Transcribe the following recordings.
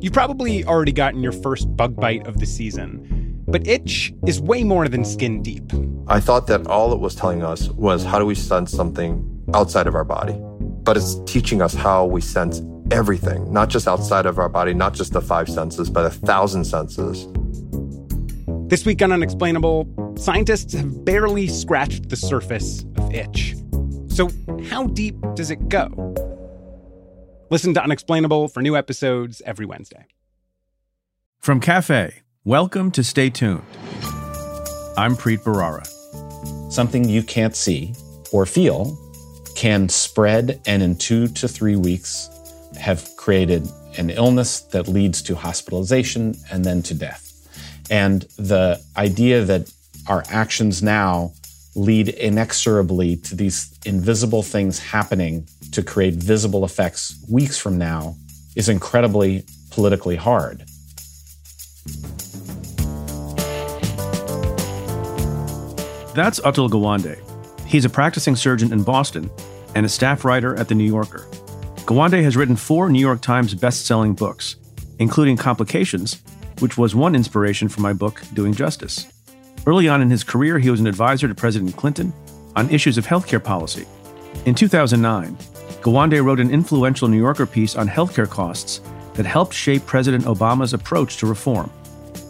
You've probably mm. already gotten your first bug bite of the season, but itch is way more than skin deep. I thought that all it was telling us was how do we sense something outside of our body? But it's teaching us how we sense everything, not just outside of our body, not just the five senses, but a thousand senses. This week on Unexplainable, scientists have barely scratched the surface of itch. So, how deep does it go? Listen to Unexplainable for new episodes every Wednesday. From Cafe, welcome to Stay Tuned. I'm Preet Bharara. Something you can't see or feel can spread and in two to three weeks have created an illness that leads to hospitalization and then to death. And the idea that our actions now lead inexorably to these invisible things happening to create visible effects weeks from now is incredibly politically hard. That's Atul Gawande. He's a practicing surgeon in Boston and a staff writer at The New Yorker. Gawande has written four New York Times best-selling books, including Complications, which was one inspiration for my book, Doing Justice. Early on in his career, he was an advisor to President Clinton on issues of healthcare policy. In 2009, Gawande wrote an influential New Yorker piece on healthcare costs that helped shape President Obama's approach to reform.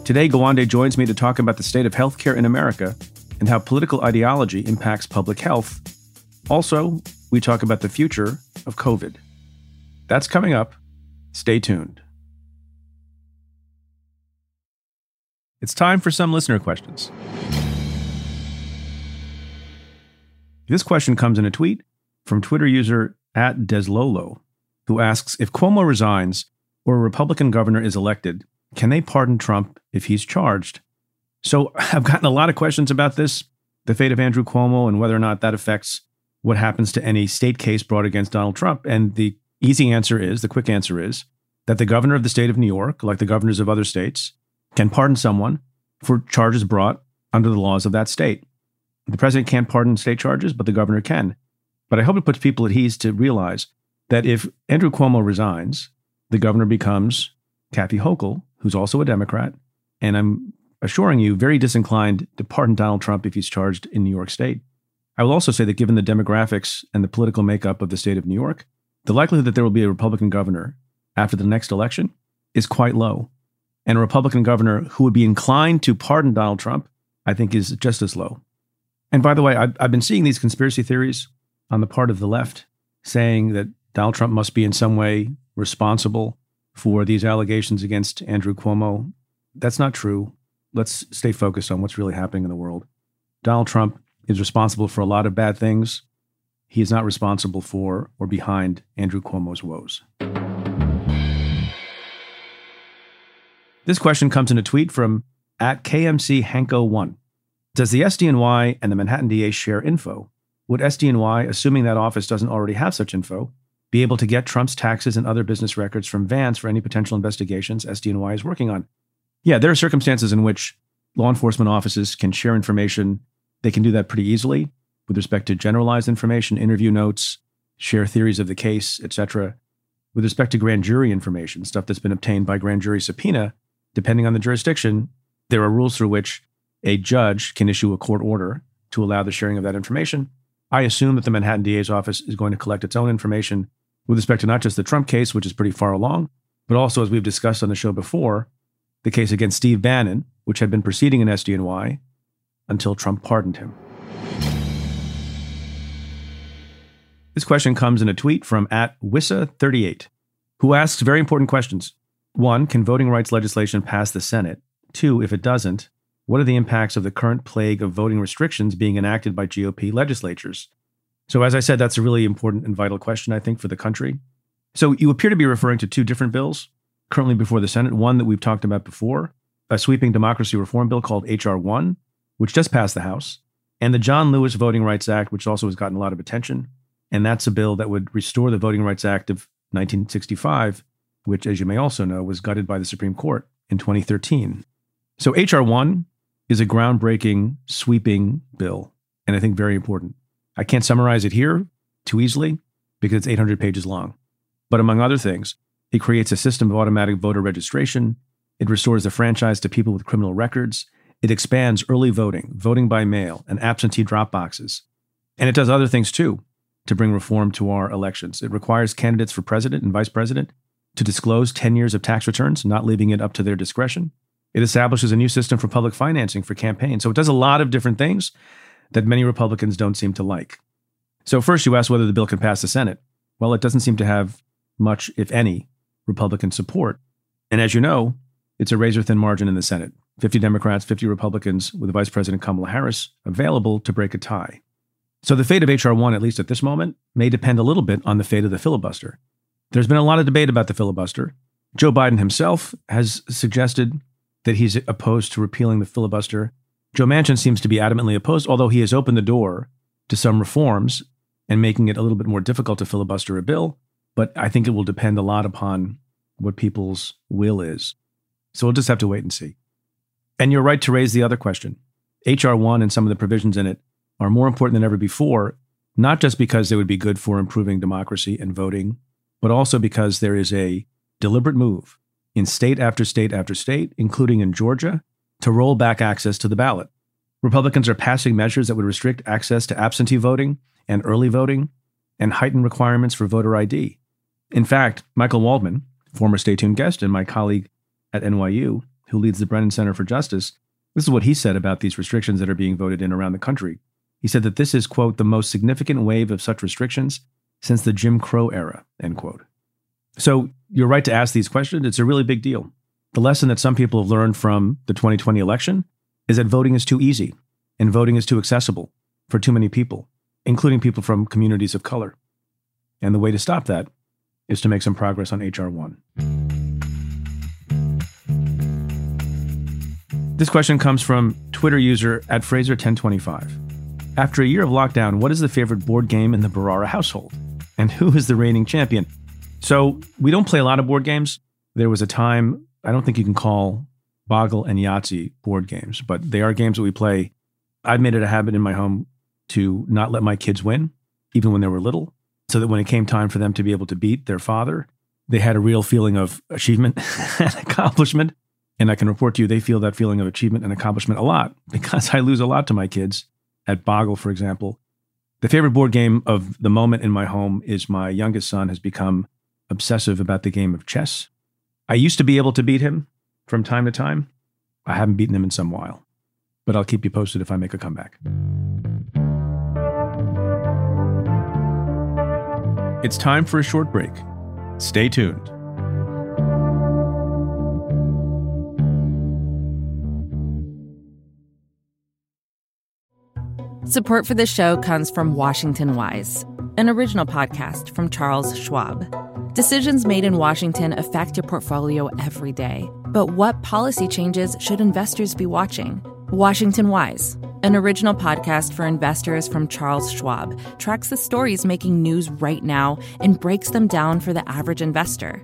Today, Gawande joins me to talk about the state of healthcare in America and how political ideology impacts public health. Also, we talk about the future of COVID. That's coming up. Stay tuned. It's time for some listener questions. This question comes in a tweet from Twitter user at Deslolo, who asks If Cuomo resigns or a Republican governor is elected, can they pardon Trump if he's charged? So I've gotten a lot of questions about this the fate of Andrew Cuomo and whether or not that affects what happens to any state case brought against Donald Trump. And the easy answer is the quick answer is that the governor of the state of New York, like the governors of other states, can pardon someone for charges brought under the laws of that state. The president can't pardon state charges, but the governor can. But I hope it puts people at ease to realize that if Andrew Cuomo resigns, the governor becomes Kathy Hochul, who's also a Democrat, and I'm assuring you, very disinclined to pardon Donald Trump if he's charged in New York State. I will also say that given the demographics and the political makeup of the state of New York, the likelihood that there will be a Republican governor after the next election is quite low. And a Republican governor who would be inclined to pardon Donald Trump, I think, is just as low. And by the way, I've, I've been seeing these conspiracy theories on the part of the left saying that Donald Trump must be in some way responsible for these allegations against Andrew Cuomo. That's not true. Let's stay focused on what's really happening in the world. Donald Trump is responsible for a lot of bad things. He is not responsible for or behind Andrew Cuomo's woes. This question comes in a tweet from at KMC Hanko1. Does the SDNY and the Manhattan DA share info? Would SDNY, assuming that office doesn't already have such info, be able to get Trump's taxes and other business records from Vance for any potential investigations SDNY is working on? Yeah, there are circumstances in which law enforcement offices can share information. They can do that pretty easily with respect to generalized information, interview notes, share theories of the case, etc. With respect to grand jury information, stuff that's been obtained by grand jury subpoena, depending on the jurisdiction, there are rules through which a judge can issue a court order to allow the sharing of that information. I assume that the Manhattan DA's office is going to collect its own information with respect to not just the Trump case, which is pretty far along, but also, as we've discussed on the show before, the case against Steve Bannon, which had been proceeding in SDNY until Trump pardoned him. This question comes in a tweet from at Wissa38, who asks very important questions. One, can voting rights legislation pass the Senate? Two, if it doesn't, what are the impacts of the current plague of voting restrictions being enacted by GOP legislatures? So, as I said, that's a really important and vital question, I think, for the country. So, you appear to be referring to two different bills currently before the Senate. One that we've talked about before, a sweeping democracy reform bill called H.R. 1, which just passed the House, and the John Lewis Voting Rights Act, which also has gotten a lot of attention. And that's a bill that would restore the Voting Rights Act of 1965, which, as you may also know, was gutted by the Supreme Court in 2013. So, H.R. 1 is a groundbreaking, sweeping bill, and I think very important. I can't summarize it here too easily because it's 800 pages long. But among other things, it creates a system of automatic voter registration. It restores the franchise to people with criminal records. It expands early voting, voting by mail, and absentee drop boxes. And it does other things too to bring reform to our elections. It requires candidates for president and vice president to disclose 10 years of tax returns, not leaving it up to their discretion. It establishes a new system for public financing for campaigns. So it does a lot of different things that many Republicans don't seem to like. So, first, you ask whether the bill can pass the Senate. Well, it doesn't seem to have much, if any, Republican support. And as you know, it's a razor thin margin in the Senate 50 Democrats, 50 Republicans, with Vice President Kamala Harris available to break a tie. So the fate of H.R. 1, at least at this moment, may depend a little bit on the fate of the filibuster. There's been a lot of debate about the filibuster. Joe Biden himself has suggested that he's opposed to repealing the filibuster. Joe Manchin seems to be adamantly opposed, although he has opened the door to some reforms and making it a little bit more difficult to filibuster a bill. But I think it will depend a lot upon what people's will is. So we'll just have to wait and see. And you're right to raise the other question. H.R. 1 and some of the provisions in it are more important than ever before, not just because they would be good for improving democracy and voting, but also because there is a deliberate move in state after state after state, including in Georgia, to roll back access to the ballot. Republicans are passing measures that would restrict access to absentee voting and early voting and heighten requirements for voter ID. In fact, Michael Waldman, former Stay Tuned guest and my colleague at NYU, who leads the Brennan Center for Justice, this is what he said about these restrictions that are being voted in around the country. He said that this is, quote, the most significant wave of such restrictions since the Jim Crow era, end quote. So you're right to ask these questions. It's a really big deal. The lesson that some people have learned from the 2020 election is that voting is too easy and voting is too accessible for too many people, including people from communities of color. And the way to stop that is to make some progress on H.R. 1. This question comes from Twitter user at Fraser1025. After a year of lockdown, what is the favorite board game in the Bharara household? And who is the reigning champion? So, we don't play a lot of board games. There was a time, I don't think you can call Boggle and Yahtzee board games, but they are games that we play. I've made it a habit in my home to not let my kids win, even when they were little so that when it came time for them to be able to beat their father, they had a real feeling of achievement and accomplishment. And I can report to you, they feel that feeling of achievement and accomplishment a lot because I lose a lot to my kids. At Boggle, for example, the favorite board game of the moment in my home is my youngest son has become obsessive about the game of chess. I used to be able to beat him from time to time. I haven't beaten him in some while, but I'll keep you posted if I make a comeback. It's time for a short break. Stay tuned. Support for this show comes from Washington Wise, an original podcast from Charles Schwab. Decisions made in Washington affect your portfolio every day. But what policy changes should investors be watching? Washington Wise an original podcast for investors from Charles Schwab tracks the stories making news right now and breaks them down for the average investor.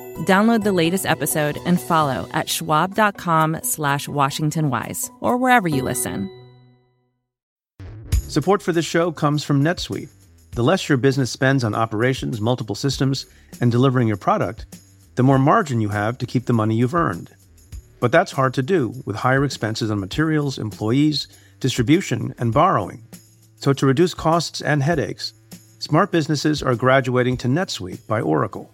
Download the latest episode and follow at schwab.com slash washingtonwise or wherever you listen. Support for this show comes from NetSuite. The less your business spends on operations, multiple systems, and delivering your product, the more margin you have to keep the money you've earned. But that's hard to do with higher expenses on materials, employees, distribution, and borrowing. So to reduce costs and headaches, smart businesses are graduating to NetSuite by Oracle.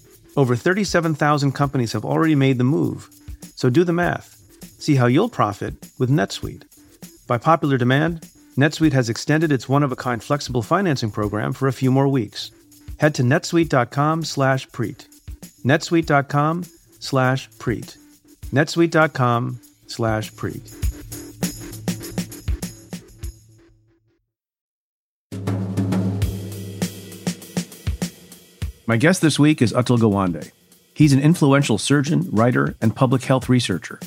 Over 37,000 companies have already made the move, so do the math. See how you'll profit with NetSuite. By popular demand, NetSuite has extended its one-of-a-kind flexible financing program for a few more weeks. Head to netsuite.com/preet. netsuite.com slash preet. netsuite.com slash preet. My guest this week is Atul Gawande. He's an influential surgeon, writer, and public health researcher.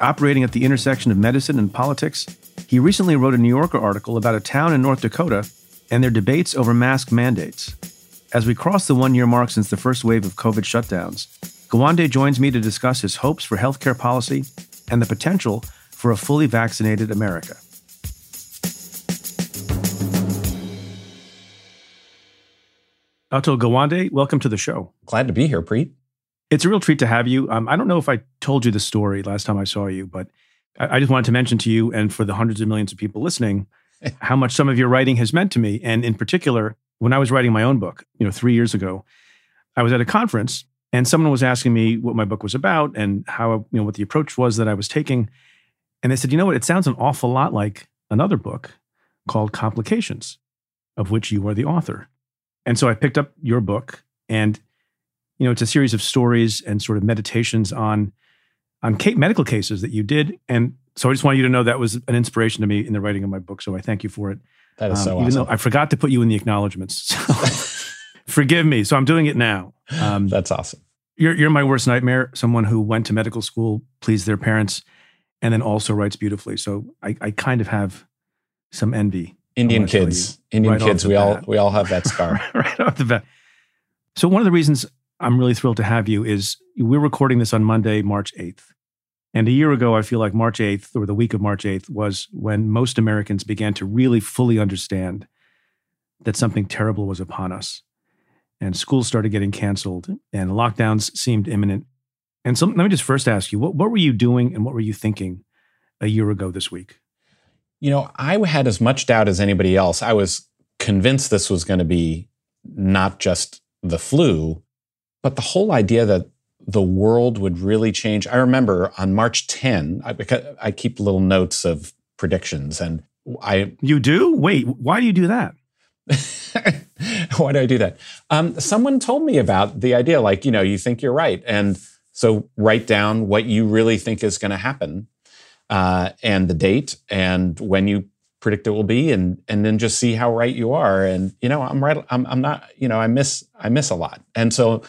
Operating at the intersection of medicine and politics, he recently wrote a New Yorker article about a town in North Dakota and their debates over mask mandates. As we cross the one year mark since the first wave of COVID shutdowns, Gawande joins me to discuss his hopes for healthcare policy and the potential for a fully vaccinated America. Atul Gawande, welcome to the show. Glad to be here, Preet. It's a real treat to have you. Um, I don't know if I told you the story last time I saw you, but I, I just wanted to mention to you and for the hundreds of millions of people listening how much some of your writing has meant to me. And in particular, when I was writing my own book, you know, three years ago, I was at a conference and someone was asking me what my book was about and how, you know, what the approach was that I was taking. And they said, you know what, it sounds an awful lot like another book called Complications, of which you are the author. And so I picked up your book and, you know, it's a series of stories and sort of meditations on on medical cases that you did. And so I just want you to know that was an inspiration to me in the writing of my book. So I thank you for it. That is um, so Even awesome. though I forgot to put you in the acknowledgments. So forgive me. So I'm doing it now. Um, That's awesome. You're, you're my worst nightmare. Someone who went to medical school, pleased their parents, and then also writes beautifully. So I, I kind of have some envy. Indian kids, Indian right kids, we all we all have that scar right off the bat. So one of the reasons I'm really thrilled to have you is we're recording this on Monday, March 8th. And a year ago, I feel like March 8th or the week of March 8th was when most Americans began to really fully understand that something terrible was upon us. And schools started getting canceled and lockdowns seemed imminent. And so let me just first ask you what, what were you doing and what were you thinking a year ago this week? You know, I had as much doubt as anybody else. I was convinced this was going to be not just the flu, but the whole idea that the world would really change. I remember on March 10, I, because I keep little notes of predictions and I. You do? Wait, why do you do that? why do I do that? Um, someone told me about the idea, like, you know, you think you're right. And so write down what you really think is going to happen uh, and the date and when you predict it will be and and then just see how right you are and you know i'm right i'm, I'm not you know i miss i miss a lot and so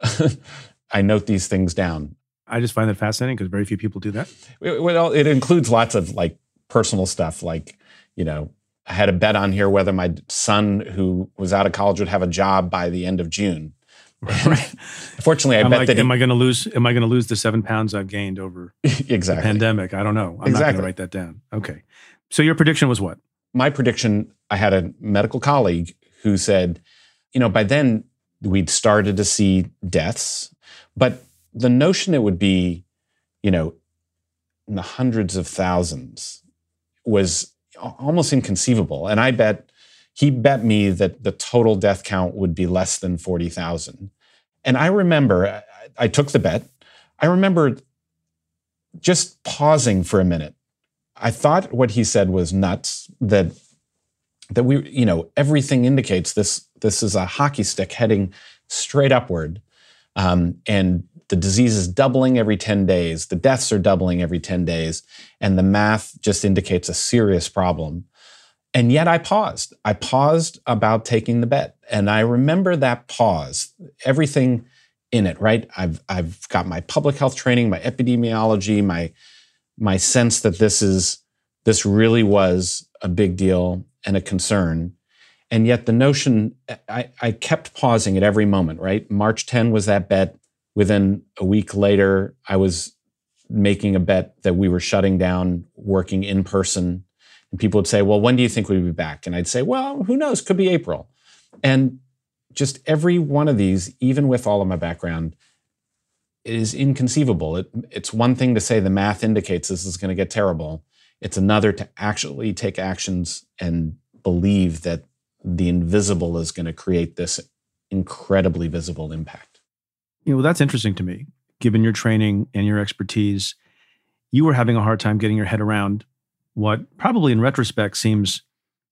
I note these things down. I just find that fascinating because very few people do that. Well, it includes lots of like personal stuff, like you know, I had a bet on here whether my son, who was out of college, would have a job by the end of June. Right. Fortunately, I am bet that. Am I going to lose? Am I going to lose the seven pounds I've gained over exactly the pandemic? I don't know. I'm exactly. not going to write that down. Okay. So your prediction was what? My prediction. I had a medical colleague who said, you know, by then we'd started to see deaths but the notion it would be, you know, in the hundreds of thousands was almost inconceivable. And I bet he bet me that the total death count would be less than 40,000. And I remember, I, took the bet. I remember just pausing for a minute. I thought what he said was nuts that that we you know everything indicates this this is a hockey stick heading straight upward um, and the disease is doubling every 10 days. The deaths are doubling every 10 days. And the math just indicates a serious problem. And yet I paused. I paused about taking the bet. And I remember that pause, everything in it, right? I've, I've got my public health training, my epidemiology, my, my sense that this is, this really was a big deal and a concern. And yet the notion, I, I kept pausing at every moment, right? March 10 was that bet. Within a week later, I was making a bet that we were shutting down working in person. And people would say, Well, when do you think we'd be back? And I'd say, Well, who knows? Could be April. And just every one of these, even with all of my background, is inconceivable. It, it's one thing to say the math indicates this is going to get terrible. It's another to actually take actions and believe that the invisible is going to create this incredibly visible impact. You know, that's interesting to me, given your training and your expertise. You were having a hard time getting your head around what probably in retrospect seems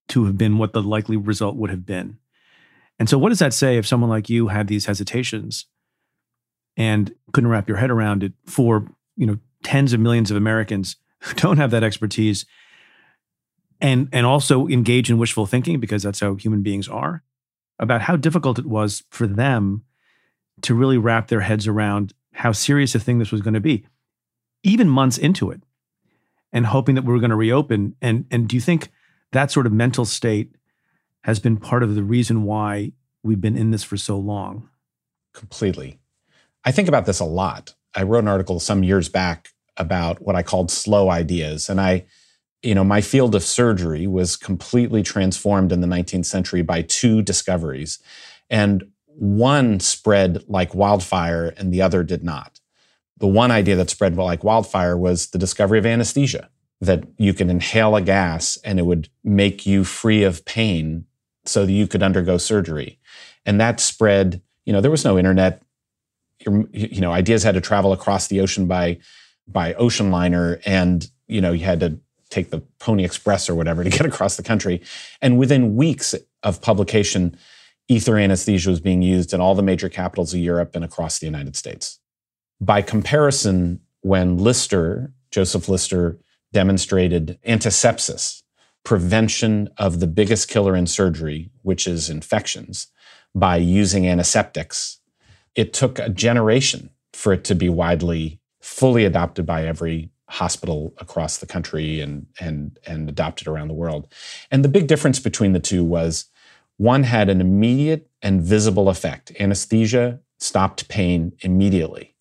to have been what the likely result would have been. And so, what does that say if someone like you had these hesitations and couldn't wrap your head around it for you know tens of millions of Americans who don't have that expertise and and also engage in wishful thinking because that's how human beings are about how difficult it was for them to really wrap their heads around how serious a thing this was going to be even months into it and hoping that we were going to reopen and and do you think that sort of mental state has been part of the reason why we've been in this for so long completely i think about this a lot i wrote an article some years back about what i called slow ideas and i you know, my field of surgery was completely transformed in the 19th century by two discoveries. And one spread like wildfire and the other did not. The one idea that spread like wildfire was the discovery of anesthesia, that you can inhale a gas and it would make you free of pain so that you could undergo surgery. And that spread, you know, there was no internet. You know, ideas had to travel across the ocean by by ocean liner and you know you had to take the Pony Express or whatever to get across the country. And within weeks of publication, ether anesthesia was being used in all the major capitals of Europe and across the United States. By comparison, when Lister, Joseph Lister, demonstrated antisepsis, prevention of the biggest killer in surgery, which is infections, by using antiseptics, it took a generation for it to be widely, fully adopted by every hospital across the country and and and adopted around the world. And the big difference between the two was one had an immediate and visible effect. Anesthesia stopped pain immediately.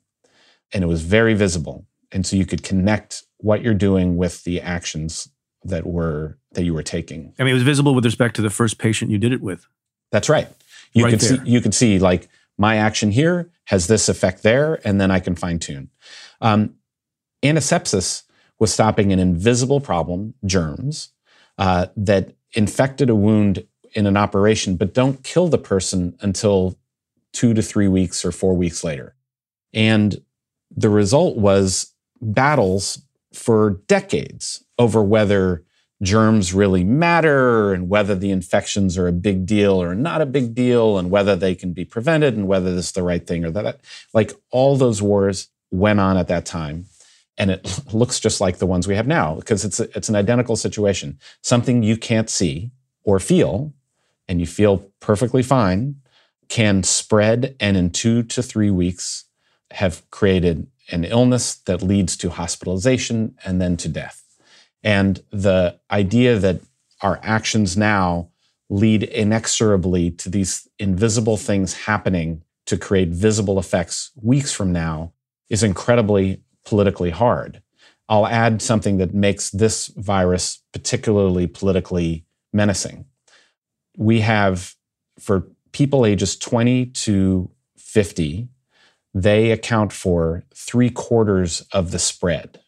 And it was very visible. And so you could connect what you're doing with the actions that were that you were taking. I mean, it was visible with respect to the first patient you did it with. That's right. You right could there. see you could see like my action here has this effect there, and then I can fine tune. Um, Antisepsis was stopping an invisible problem, germs, uh, that infected a wound in an operation, but don't kill the person until two to three weeks or four weeks later. And the result was battles for decades over whether germs really matter and whether the infections are a big deal or not a big deal and whether they can be prevented and whether this is the right thing or that. Like all those wars went on at that time and it looks just like the ones we have now because it's a, it's an identical situation. Something you can't see or feel, and you feel perfectly fine, can spread and in two to three weeks have created an illness that leads to hospitalization and then to death. And the idea that our actions now lead inexorably to these invisible things happening to create visible effects weeks from now is incredibly politically hard. I'll add something that makes this virus particularly politically menacing. We have, for people ages 20 to 50, they account for three quarters of the spread.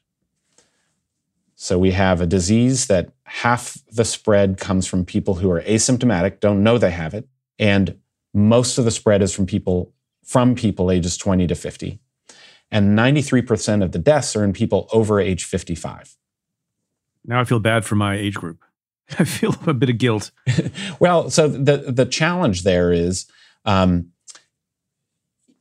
So we have a disease that half the spread comes from people who are asymptomatic, don't know they have it, and most of the spread is from people from people ages 20 to 50 and 93% of the deaths are in people over age 55. Now I feel bad for my age group. I feel a bit of guilt. well, so the the challenge there is um,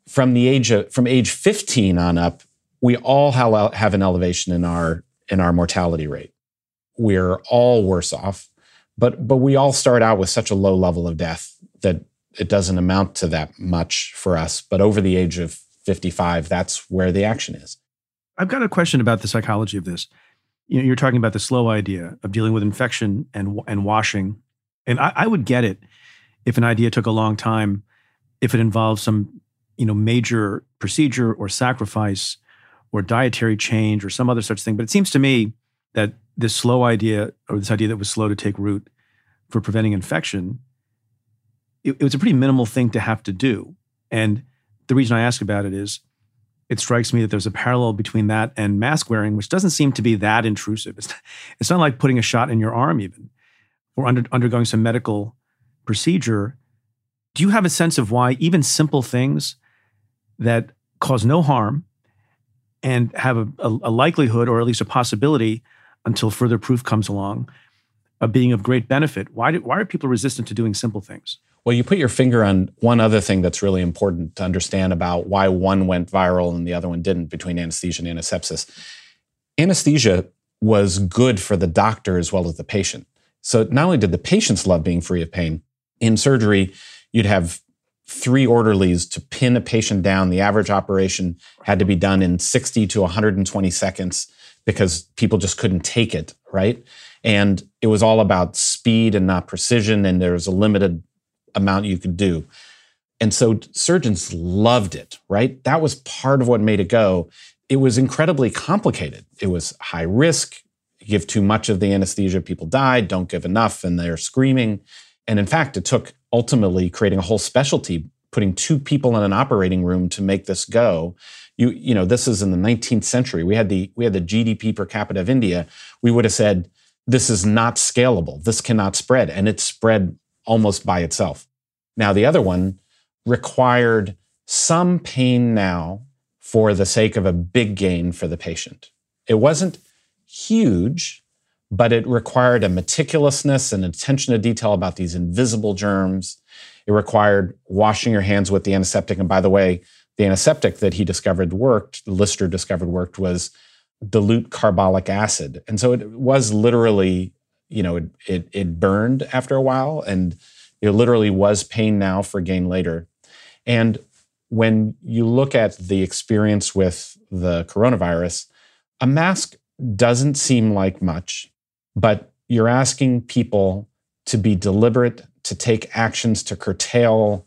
from the age of from age 15 on up, we all have an elevation in our in our mortality rate. We're all worse off, but but we all start out with such a low level of death that it doesn't amount to that much for us. But over the age of 55, that's where the action is. I've got a question about the psychology of this. You know, you're talking about the slow idea of dealing with infection and and washing And I, I would get it if an idea took a long time, if it involves some, you know, major procedure or sacrifice or dietary change or some other such thing. But it seems to me that this slow idea or this idea that was slow to take root for preventing infection, it, it was a pretty minimal thing to have to do. And the reason I ask about it is it strikes me that there's a parallel between that and mask wearing, which doesn't seem to be that intrusive. It's, it's not like putting a shot in your arm, even, or under, undergoing some medical procedure. Do you have a sense of why even simple things that cause no harm and have a, a, a likelihood, or at least a possibility, until further proof comes along, of being of great benefit? Why, do, why are people resistant to doing simple things? Well, you put your finger on one other thing that's really important to understand about why one went viral and the other one didn't between anesthesia and antisepsis. Anesthesia was good for the doctor as well as the patient. So not only did the patients love being free of pain, in surgery, you'd have three orderlies to pin a patient down. The average operation had to be done in 60 to 120 seconds because people just couldn't take it, right? And it was all about speed and not precision, and there was a limited amount you could do. And so surgeons loved it, right? That was part of what made it go. It was incredibly complicated. It was high risk. Give too much of the anesthesia, people die. Don't give enough, and they're screaming. And in fact, it took ultimately creating a whole specialty, putting two people in an operating room to make this go. You, you know, this is in the 19th century. We had the we had the GDP per capita of India. We would have said this is not scalable. This cannot spread, and it spread almost by itself. Now, the other one required some pain now for the sake of a big gain for the patient. It wasn't huge, but it required a meticulousness and attention to detail about these invisible germs. It required washing your hands with the antiseptic. And by the way, the antiseptic that he discovered worked, Lister discovered worked, was dilute carbolic acid. And so it was literally, you know, it, it, it burned after a while. And it literally was pain now for gain later. And when you look at the experience with the coronavirus, a mask doesn't seem like much, but you're asking people to be deliberate, to take actions to curtail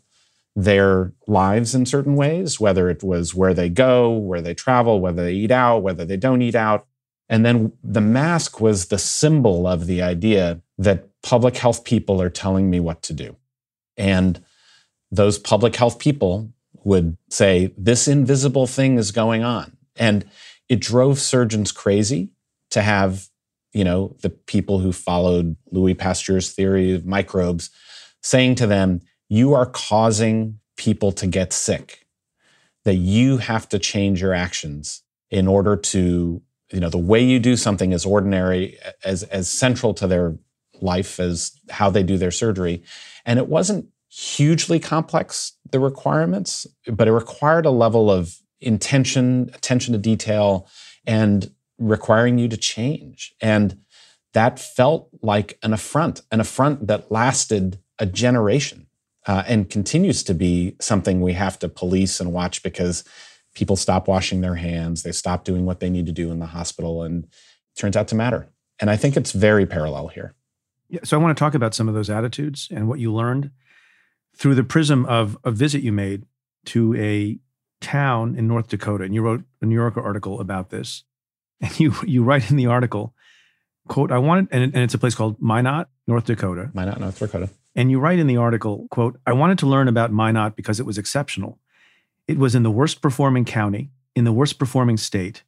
their lives in certain ways, whether it was where they go, where they travel, whether they eat out, whether they don't eat out. And then the mask was the symbol of the idea that public health people are telling me what to do. And those public health people would say, This invisible thing is going on. And it drove surgeons crazy to have, you know, the people who followed Louis Pasteur's theory of microbes saying to them, You are causing people to get sick, that you have to change your actions in order to, you know, the way you do something is ordinary, as, as central to their life as how they do their surgery. And it wasn't hugely complex, the requirements, but it required a level of intention, attention to detail, and requiring you to change. And that felt like an affront, an affront that lasted a generation uh, and continues to be something we have to police and watch because people stop washing their hands, they stop doing what they need to do in the hospital, and turns out to matter. And I think it's very parallel here. Yeah, so I want to talk about some of those attitudes and what you learned through the prism of a visit you made to a town in North Dakota. And you wrote a New Yorker article about this. And you you write in the article, quote, I wanted, and, and it's a place called Minot, North Dakota. Minot, North Dakota. And you write in the article, quote, I wanted to learn about Minot because it was exceptional. It was in the worst performing county, in the worst performing state,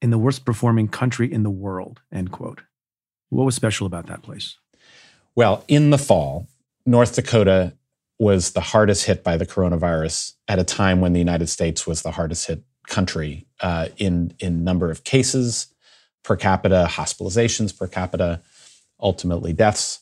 in the worst performing country in the world, end quote. What was special about that place? Well, in the fall, North Dakota was the hardest hit by the coronavirus at a time when the United States was the hardest hit country uh, in in number of cases per capita, hospitalizations per capita, ultimately deaths.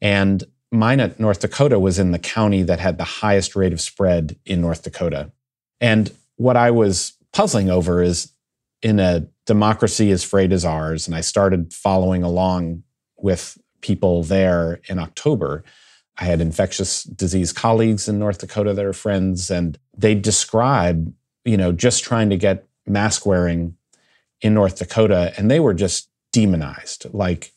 And Minot, North Dakota, was in the county that had the highest rate of spread in North Dakota. And what I was puzzling over is in a democracy as frayed as ours, and I started following along with people there in October. I had infectious disease colleagues in North Dakota that are friends, and they describe, you know, just trying to get mask wearing in North Dakota, and they were just demonized. Like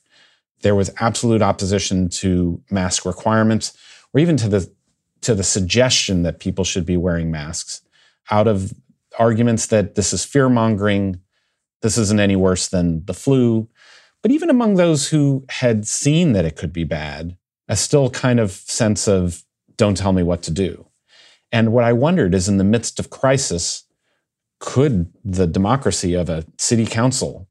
there was absolute opposition to mask requirements or even to the to the suggestion that people should be wearing masks out of arguments that this is fear mongering, this isn't any worse than the flu. But even among those who had seen that it could be bad, a still kind of sense of don't tell me what to do. And what I wondered is in the midst of crisis, could the democracy of a city council,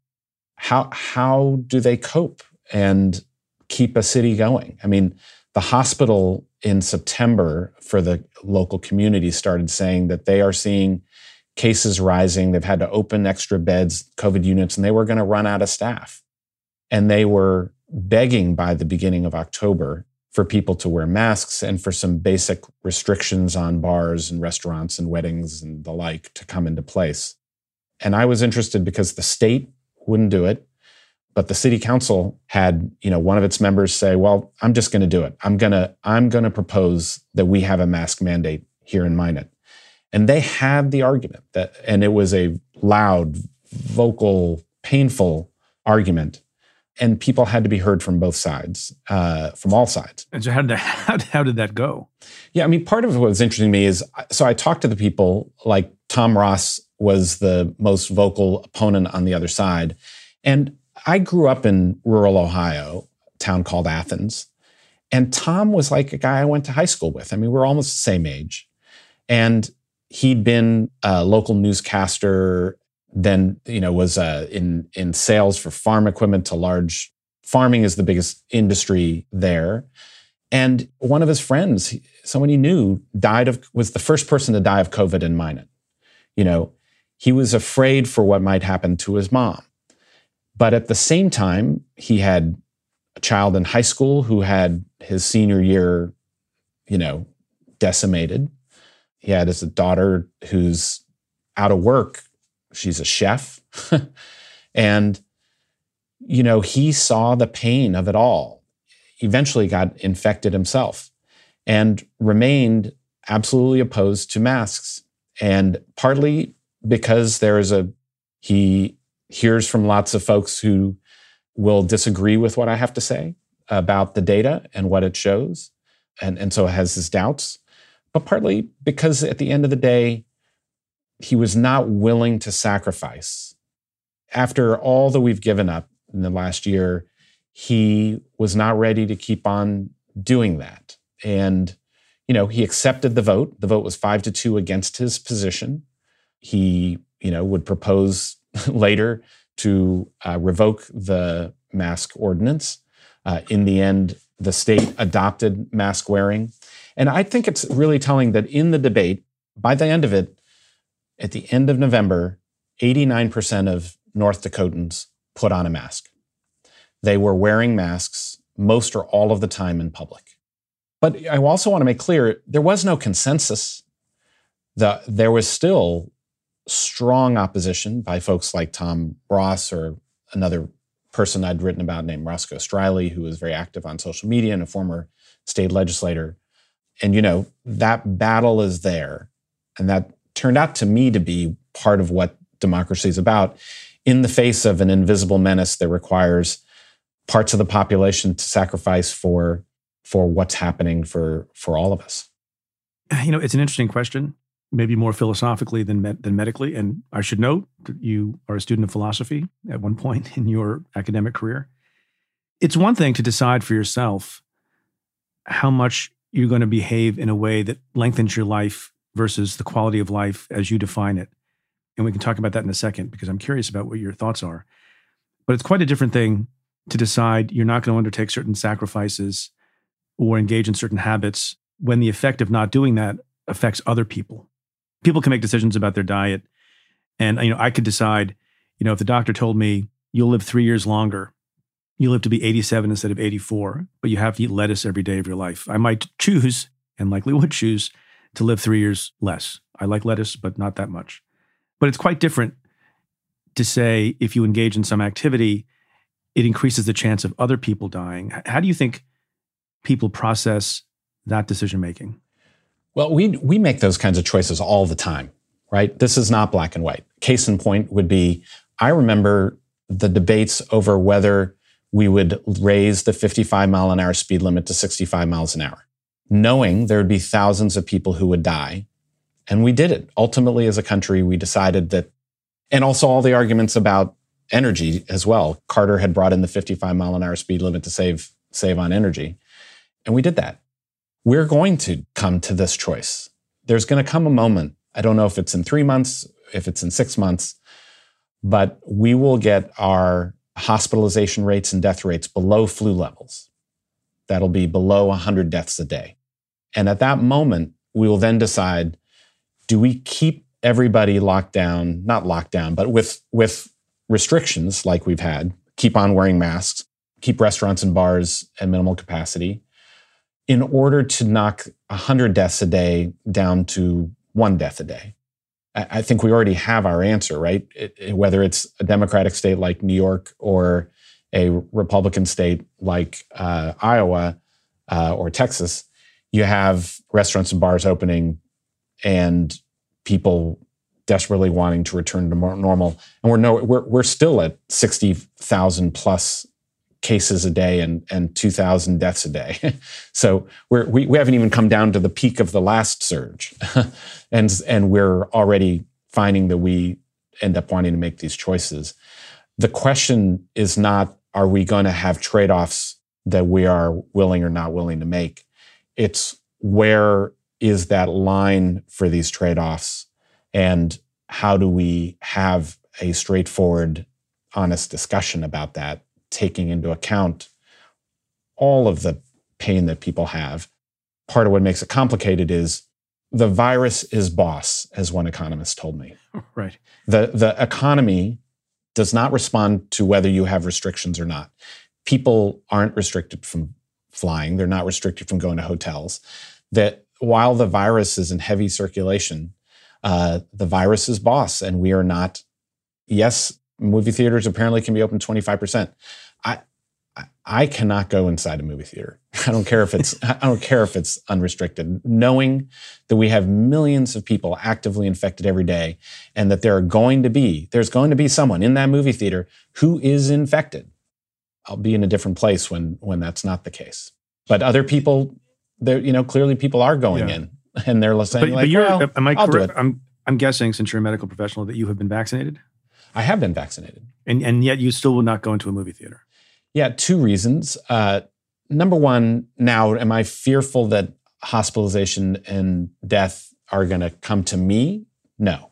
how, how do they cope and keep a city going? I mean, the hospital in September for the local community started saying that they are seeing cases rising. They've had to open extra beds, COVID units, and they were going to run out of staff. And they were begging by the beginning of October for people to wear masks and for some basic restrictions on bars and restaurants and weddings and the like to come into place. And I was interested because the state wouldn't do it, but the city council had, you know, one of its members say, "Well, I'm just going to do it. I'm going to I'm going to propose that we have a mask mandate here in Minot." And they had the argument that and it was a loud, vocal, painful argument and people had to be heard from both sides, uh, from all sides. And so, how did that, how, how did that go? Yeah, I mean, part of what was interesting to me is so I talked to the people like Tom Ross was the most vocal opponent on the other side, and I grew up in rural Ohio, a town called Athens, and Tom was like a guy I went to high school with. I mean, we're almost the same age, and he'd been a local newscaster then you know was uh, in in sales for farm equipment to large farming is the biggest industry there. And one of his friends someone he knew died of was the first person to die of covid in minot. You know he was afraid for what might happen to his mom. But at the same time he had a child in high school who had his senior year you know decimated. He had his daughter who's out of work she's a chef. and, you know, he saw the pain of it all, eventually got infected himself and remained absolutely opposed to masks. And partly because there is a, he hears from lots of folks who will disagree with what I have to say about the data and what it shows. And, and so has his doubts, but partly because at the end of the day, he was not willing to sacrifice. After all that we've given up in the last year, he was not ready to keep on doing that. And, you know, he accepted the vote. The vote was five to two against his position. He, you know, would propose later to uh, revoke the mask ordinance. Uh, in the end, the state adopted mask wearing. And I think it's really telling that in the debate, by the end of it, at the end of November, 89% of North Dakotans put on a mask. They were wearing masks most or all of the time in public. But I also want to make clear there was no consensus. The, there was still strong opposition by folks like Tom Ross or another person I'd written about named Roscoe Striley, who was very active on social media and a former state legislator. And, you know, that battle is there. And that turned out to me to be part of what democracy is about in the face of an invisible menace that requires parts of the population to sacrifice for for what's happening for for all of us. You know it's an interesting question maybe more philosophically than med- than medically. And i should note that you are a student of philosophy at one point in your academic career. It's one thing to decide for yourself how much you're going to behave in a way that lengthens your life versus the quality of life as you define it. And we can talk about that in a second because I'm curious about what your thoughts are. But it's quite a different thing to decide you're not going to undertake certain sacrifices or engage in certain habits when the effect of not doing that affects other people. People can make decisions about their diet. And you know, I could decide, you know, if the doctor told me you'll live 3 years longer, you'll live to be 87 instead of 84, but you have to eat lettuce every day of your life. I might choose and likely would choose to live three years less. I like lettuce, but not that much. But it's quite different to say if you engage in some activity, it increases the chance of other people dying. How do you think people process that decision making? Well, we we make those kinds of choices all the time, right? This is not black and white. Case in point would be I remember the debates over whether we would raise the 55 mile an hour speed limit to 65 miles an hour, knowing there would be thousands of people who would die. And we did it. Ultimately, as a country, we decided that, and also all the arguments about energy as well. Carter had brought in the 55 mile an hour speed limit to save, save on energy. And we did that. We're going to come to this choice. There's going to come a moment. I don't know if it's in three months, if it's in six months, but we will get our hospitalization rates and death rates below flu levels. That'll be below 100 deaths a day. And at that moment, we will then decide do we keep everybody locked down, not locked down, but with, with restrictions like we've had, keep on wearing masks, keep restaurants and bars at minimal capacity, in order to knock 100 deaths a day down to one death a day? I think we already have our answer, right? It, whether it's a Democratic state like New York or a Republican state like uh, Iowa uh, or Texas, you have restaurants and bars opening and people desperately wanting to return to more normal. And we're no, we're we're still at sixty thousand plus cases a day and and two thousand deaths a day. so we're we, we haven't even come down to the peak of the last surge. and and we're already finding that we end up wanting to make these choices. The question is not are we going to have trade-offs that we are willing or not willing to make? It's where is that line for these trade-offs and how do we have a straightforward honest discussion about that taking into account all of the pain that people have part of what makes it complicated is the virus is boss, as one economist told me. Right. The, the economy does not respond to whether you have restrictions or not. People aren't restricted from flying, they're not restricted from going to hotels. That while the virus is in heavy circulation, uh, the virus is boss, and we are not. Yes, movie theaters apparently can be open 25%. I, I cannot go inside a movie theater. I don't care if it's I don't care if it's unrestricted. Knowing that we have millions of people actively infected every day and that there are going to be there's going to be someone in that movie theater who is infected. I'll be in a different place when when that's not the case. But other people there you know clearly people are going yeah. in and they're saying but, like, but you're, well, am I correct? I'm I'm guessing since you're a medical professional that you have been vaccinated? I have been vaccinated. And and yet you still will not go into a movie theater. Yeah, two reasons. Uh, number one, now, am I fearful that hospitalization and death are going to come to me? No.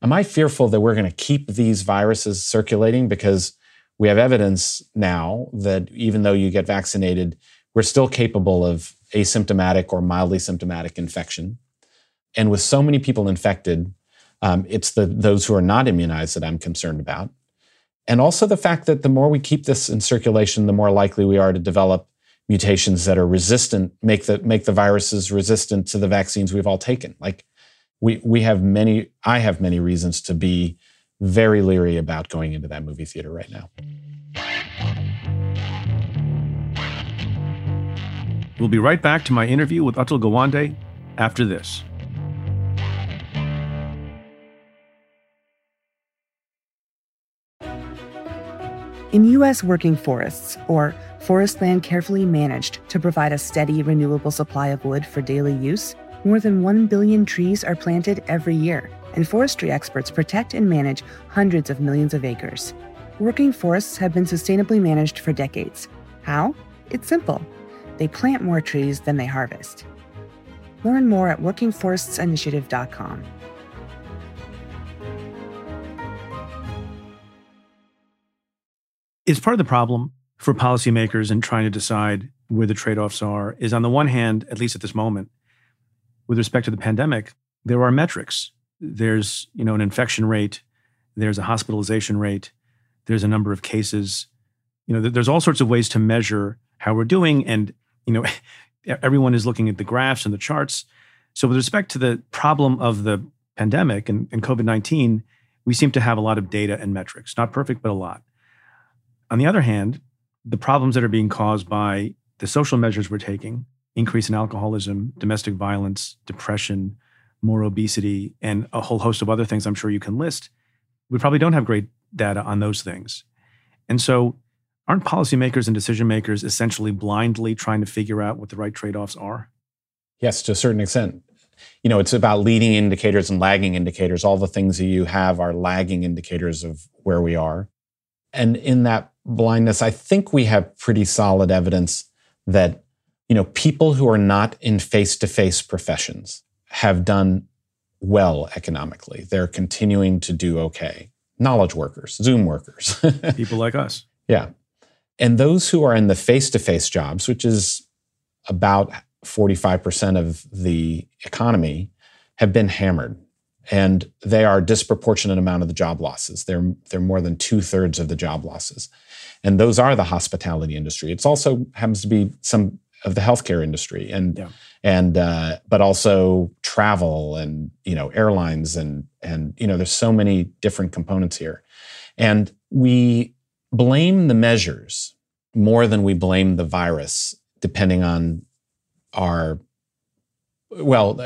Am I fearful that we're going to keep these viruses circulating because we have evidence now that even though you get vaccinated, we're still capable of asymptomatic or mildly symptomatic infection. And with so many people infected, um, it's the those who are not immunized that I'm concerned about. And also the fact that the more we keep this in circulation, the more likely we are to develop mutations that are resistant, make the make the viruses resistant to the vaccines we've all taken. Like we we have many, I have many reasons to be very leery about going into that movie theater right now. We'll be right back to my interview with Atul Gawande after this. In U.S. working forests, or forest land carefully managed to provide a steady, renewable supply of wood for daily use, more than 1 billion trees are planted every year, and forestry experts protect and manage hundreds of millions of acres. Working forests have been sustainably managed for decades. How? It's simple they plant more trees than they harvest. Learn more at workingforestsinitiative.com. It's part of the problem for policymakers in trying to decide where the trade-offs are is on the one hand, at least at this moment, with respect to the pandemic, there are metrics. There's, you know, an infection rate, there's a hospitalization rate, there's a number of cases. You know, there's all sorts of ways to measure how we're doing. And, you know, everyone is looking at the graphs and the charts. So with respect to the problem of the pandemic and, and COVID-19, we seem to have a lot of data and metrics. Not perfect, but a lot. On the other hand, the problems that are being caused by the social measures we're taking, increase in alcoholism, domestic violence, depression, more obesity, and a whole host of other things I'm sure you can list, we probably don't have great data on those things. And so aren't policymakers and decision makers essentially blindly trying to figure out what the right trade offs are? Yes, to a certain extent. You know, it's about leading indicators and lagging indicators. All the things that you have are lagging indicators of where we are. And in that blindness, I think we have pretty solid evidence that, you know, people who are not in face to face professions have done well economically. They're continuing to do okay. Knowledge workers, Zoom workers, people like us. Yeah. And those who are in the face to face jobs, which is about 45% of the economy, have been hammered. And they are a disproportionate amount of the job losses. They're, they're more than two thirds of the job losses. And those are the hospitality industry. It's also happens to be some of the healthcare industry and yeah. and uh, but also travel and you know airlines and and you know there's so many different components here, and we blame the measures more than we blame the virus, depending on our well,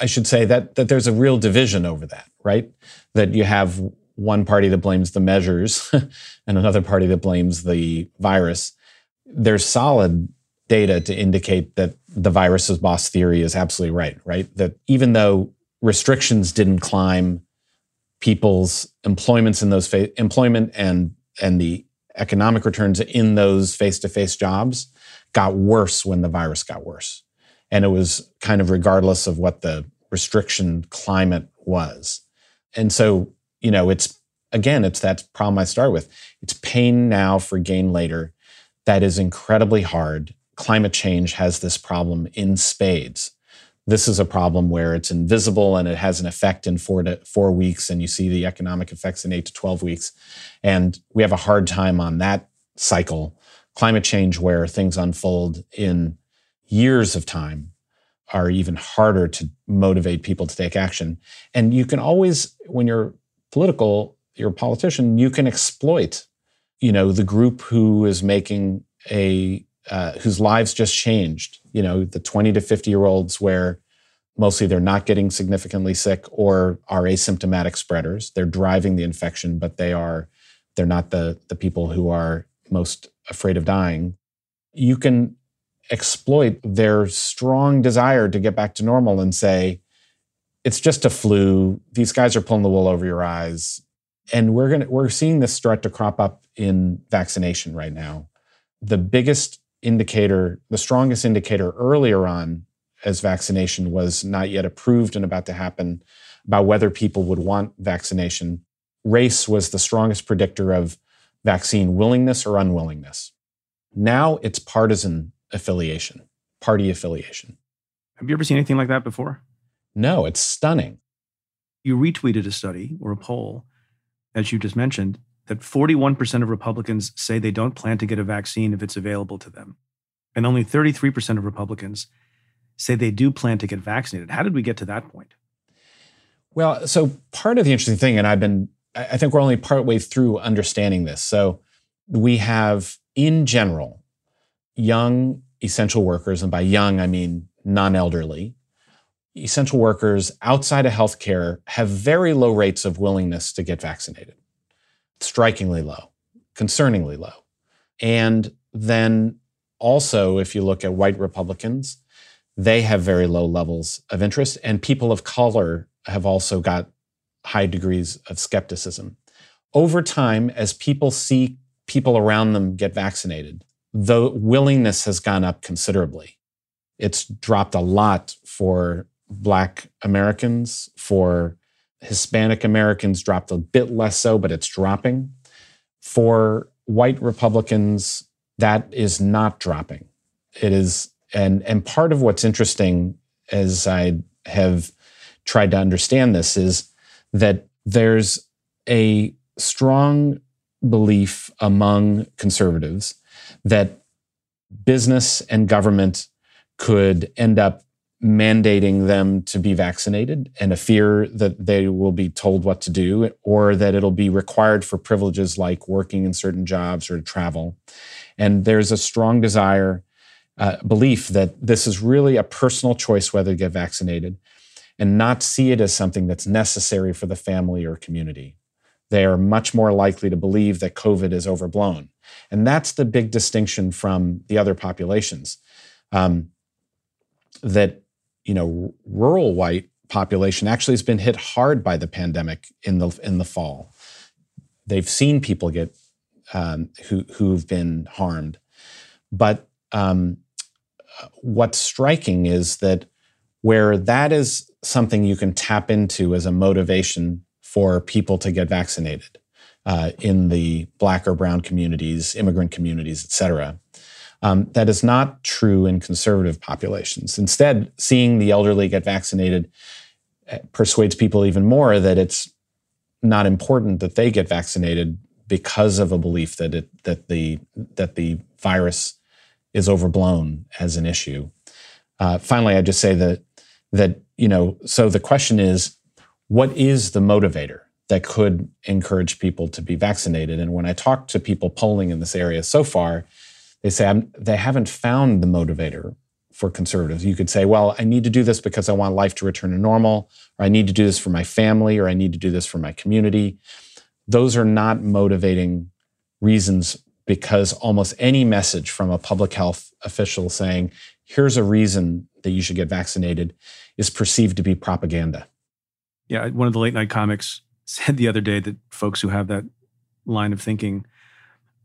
I should say that that there's a real division over that, right? That you have one party that blames the measures and another party that blames the virus. There's solid data to indicate that the virus's boss theory is absolutely right, right? That even though restrictions didn't climb, people's employments in those fa- employment and and the economic returns in those face-to-face jobs got worse when the virus got worse. And it was kind of regardless of what the restriction climate was. And so, you know, it's again, it's that problem I start with. It's pain now for gain later. That is incredibly hard climate change has this problem in spades. This is a problem where it's invisible and it has an effect in four to four weeks, and you see the economic effects in eight to 12 weeks. And we have a hard time on that cycle. Climate change, where things unfold in years of time, are even harder to motivate people to take action. And you can always, when you're political, you're a politician, you can exploit, you know, the group who is making a uh, whose lives just changed. You know, the 20 to 50 year olds where mostly they're not getting significantly sick or are asymptomatic spreaders. They're driving the infection, but they are they're not the the people who are most afraid of dying. You can exploit their strong desire to get back to normal and say, it's just a flu. These guys are pulling the wool over your eyes. And we're gonna we're seeing this start to crop up in vaccination right now. The biggest indicator, the strongest indicator earlier on as vaccination was not yet approved and about to happen about whether people would want vaccination. Race was the strongest predictor of vaccine willingness or unwillingness. Now it's partisan affiliation, party affiliation. Have you ever seen anything like that before? No, it's stunning. You retweeted a study or a poll, as you just mentioned, that 41% of Republicans say they don't plan to get a vaccine if it's available to them. And only 33% of Republicans say they do plan to get vaccinated. How did we get to that point? Well, so part of the interesting thing, and I've been, I think we're only partway through understanding this. So we have, in general, young essential workers, and by young, I mean non elderly, essential workers outside of healthcare have very low rates of willingness to get vaccinated strikingly low, concerningly low. And then also, if you look at white Republicans, they have very low levels of interest, and people of color have also got high degrees of skepticism. Over time, as people see people around them get vaccinated, the willingness has gone up considerably. It's dropped a lot for Black Americans, for Hispanic Americans dropped a bit less so, but it's dropping. For white Republicans, that is not dropping. It is, and and part of what's interesting as I have tried to understand this is that there's a strong belief among conservatives that business and government could end up mandating them to be vaccinated and a fear that they will be told what to do or that it'll be required for privileges like working in certain jobs or travel. And there's a strong desire, uh, belief that this is really a personal choice whether to get vaccinated and not see it as something that's necessary for the family or community. they are much more likely to believe that COVID is overblown. And that's the big distinction from the other populations. Um, that, you know, rural white population actually has been hit hard by the pandemic in the in the fall. They've seen people get um, who who've been harmed, but um, what's striking is that where that is something you can tap into as a motivation for people to get vaccinated uh, in the black or brown communities, immigrant communities, et cetera. Um, that is not true in conservative populations. Instead, seeing the elderly get vaccinated uh, persuades people even more that it's not important that they get vaccinated because of a belief that it that the that the virus is overblown as an issue. Uh, finally, I just say that that you know. So the question is, what is the motivator that could encourage people to be vaccinated? And when I talk to people polling in this area so far, they say I'm, they haven't found the motivator for conservatives. You could say, well, I need to do this because I want life to return to normal, or I need to do this for my family, or I need to do this for my community. Those are not motivating reasons because almost any message from a public health official saying, here's a reason that you should get vaccinated is perceived to be propaganda. Yeah, one of the late night comics said the other day that folks who have that line of thinking